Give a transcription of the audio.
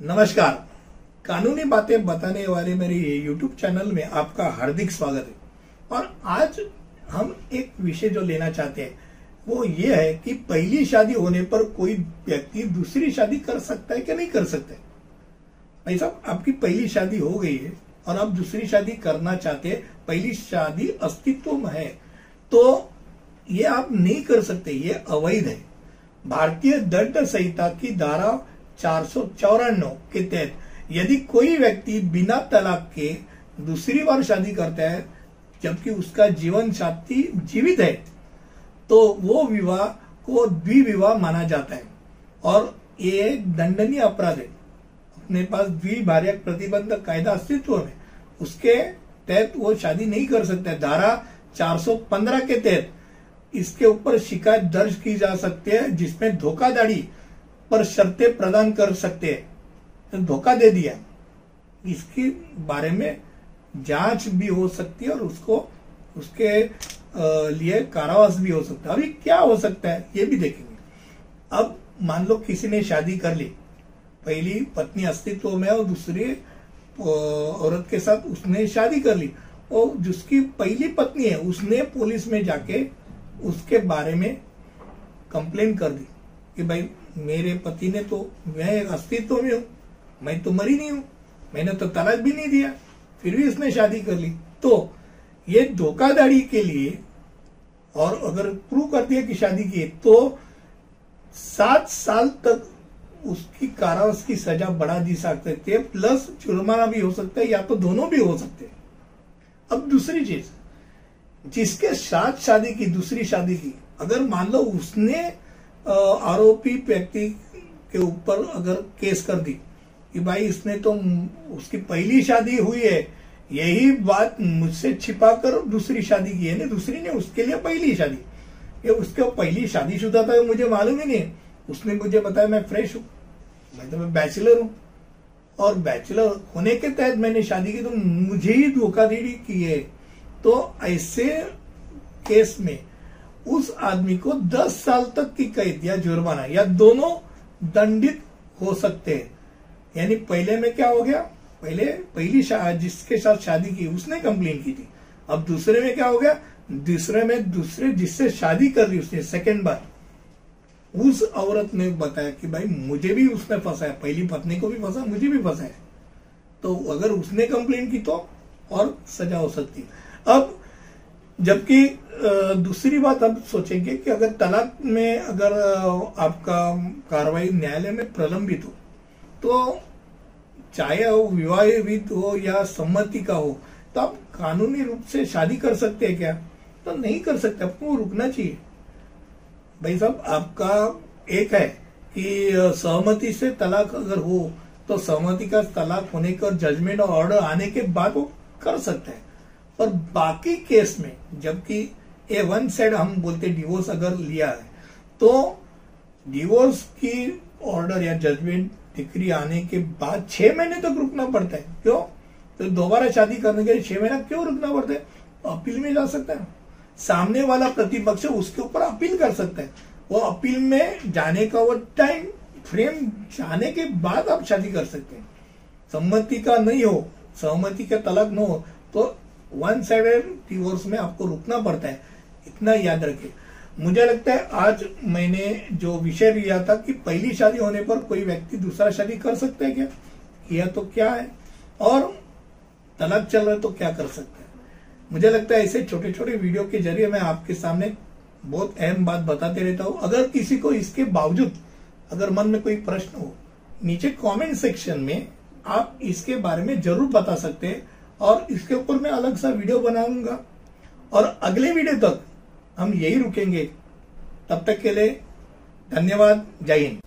नमस्कार। कानूनी बातें बताने वाले मेरे यूट्यूब चैनल में आपका हार्दिक स्वागत है। और आज हम एक विषय जो लेना चाहते हैं, वो ये है कि पहली शादी होने पर कोई व्यक्ति दूसरी शादी कर सकता है कि नहीं कर सकता है? भाई साहब, आपकी पहली शादी हो गई है और आप दूसरी शादी करना चाहते हैं, पहली शादी अस्तित्व में है तो ये आप नहीं कर सकते, ये अवैध है। भारतीय दंड संहिता की धारा चार के तहत यदि कोई व्यक्ति बिना तलाक के दूसरी बार शादी करता है, जबकि उसका जीवन साथी जीवित है तो वो विवाह को द्विविवाह माना जाता है। और ये एक दंडनीय अपराध है। अपने पास द्विभार्यक प्रतिबंध कायदा अस्तित्व में उसके तहत वो शादी नहीं कर सकते धारा 415 के तहत इसके ऊपर शिकायत दर्ज की जा सकती है, जिसमें धोखाधड़ी पर शर्तें प्रदान कर सकते हैं। तो धोखा दे दिया। इसके बारे में जाँच भी हो सकती है और उसको, उसके लिए कारावास भी हो सकता है। अभी क्या हो सकता है, ये भी देखेंगे। अब मान लो किसी ने शादी कर ली। पहली पत्नी अस्तित्व में और दूसरी औरत के साथ उसने शादी कर ली। और जिसकी पहली पत्नी है, उसने पुलिस में जाके उसके बारे में कंप्लेन कर दी कि भाई मेरे पति ने तो मैं अस्तित्व में हूँ। मैं तो मरी नहीं हूँ। मैंने तो तलाक भी नहीं दिया। फिर भी उसने शादी कर ली। तो ये धोखाधड़ी के लिए और अगर प्रूव कर दिया कि शादी की तो सात साल तक उसकी कारावास की सजा बढ़ा दी सकते थे, प्लस जुर्माना भी हो सकता है, या तो दोनों भी हो सकते हैं। अब दूसरी चीज़, जिसके साथ शादी की, दूसरी शादी की, अगर मान लो उसने आरोपी व्यक्ति के ऊपर अगर केस कर दी कि भाई इसने तो उसकी पहली शादी हुई है, यही बात मुझसे छिपाकर दूसरी शादी की है ना दूसरी ने उसके लिए पहली शादी। ये उसके पहली शादी शुदा था मुझे मालूम ही नहीं उसने मुझे बताया, मैं फ्रेश हूँ, मैं तो मैं बैचलर हूँ। और बैचलर होने के तहत मैंने शादी की तो मुझे ही धोखाधड़ी की है। तो ऐसे केस में उस आदमी को 10 साल तक की कैद या जुर्माना, या दोनों दंडित हो सकते हैं। यानी पहले में क्या हो गया? पहले, पहली जिसके साथ शादी की, उसने कंप्लेन की थी। अब दूसरे में क्या हो गया? दूसरे में दूसरे जिससे शादी कर रही उसने सेकेंड बार। उस औरत ने बताया कि भाई, मुझे भी उसने फंसाया पहली पत्नी को भी फंसा, मुझे भी फंसाया तो अगर उसने कंप्लेन की तो और सजा हो सकती अब जबकि दूसरी बात अब सोचेंगे कि अगर तलाक में अगर आपका कार्रवाई न्यायालय में प्रलंबित हो तो चाहे वो विवाहित हो या सम्मति का हो तो आप कानूनी रूप से शादी कर सकते हैं क्या? तो नहीं कर सकते, आपको रुकना चाहिए। भाई साहब, आपका एक है कि सहमति से तलाक अगर हो तो सहमति का तलाक होने का जजमेंट और ऑर्डर आने के बाद वो कर सकते हैं। और बाकी केस में, जबकि ए वन साइड हम बोलते डिवोर्स अगर लिया है तो डिवोर्स की ऑर्डर या जजमेंट डिग्री आने के बाद छह महीने तक रुकना पड़ता है। क्यों? तो दोबारा शादी करने के लिए छह महीना क्यों रुकना पड़ता है? तो अपील में जा सकता है। सामने वाला प्रतिपक्ष उसके ऊपर अपील कर सकता है। वो अपील में जाने का वो टाइम फ्रेम जाने के बाद आप शादी कर सकते हैं। सम्मति का नहीं हो, सहमति का तलाक न हो तो वन साइडेड डिवोर्स में आपको रुकना पड़ता है, इतना याद रखें मुझे लगता है आज मैंने जो विषय लिया था कि पहली शादी होने पर कोई व्यक्ति दूसरा शादी कर सकता है क्या? किया तो क्या है? और तलाक चल रहा है तो क्या कर सकते हैं? मुझे लगता है ऐसे छोटे छोटे वीडियो के ज़रिए मैं आपके सामने बहुत अहम बात बताते रहता हूँ। अगर किसी को इसके बावजूद अगर मन में कोई प्रश्न हो, नीचे कमेंट सेक्शन में आप इसके बारे में ज़रूर बता सकते हैं। और इसके ऊपर मैं अलग सा वीडियो बनाऊँगा। और अगले वीडियो तक हम यही रुकेंगे। तब तक के लिए धन्यवाद। जय हिंद।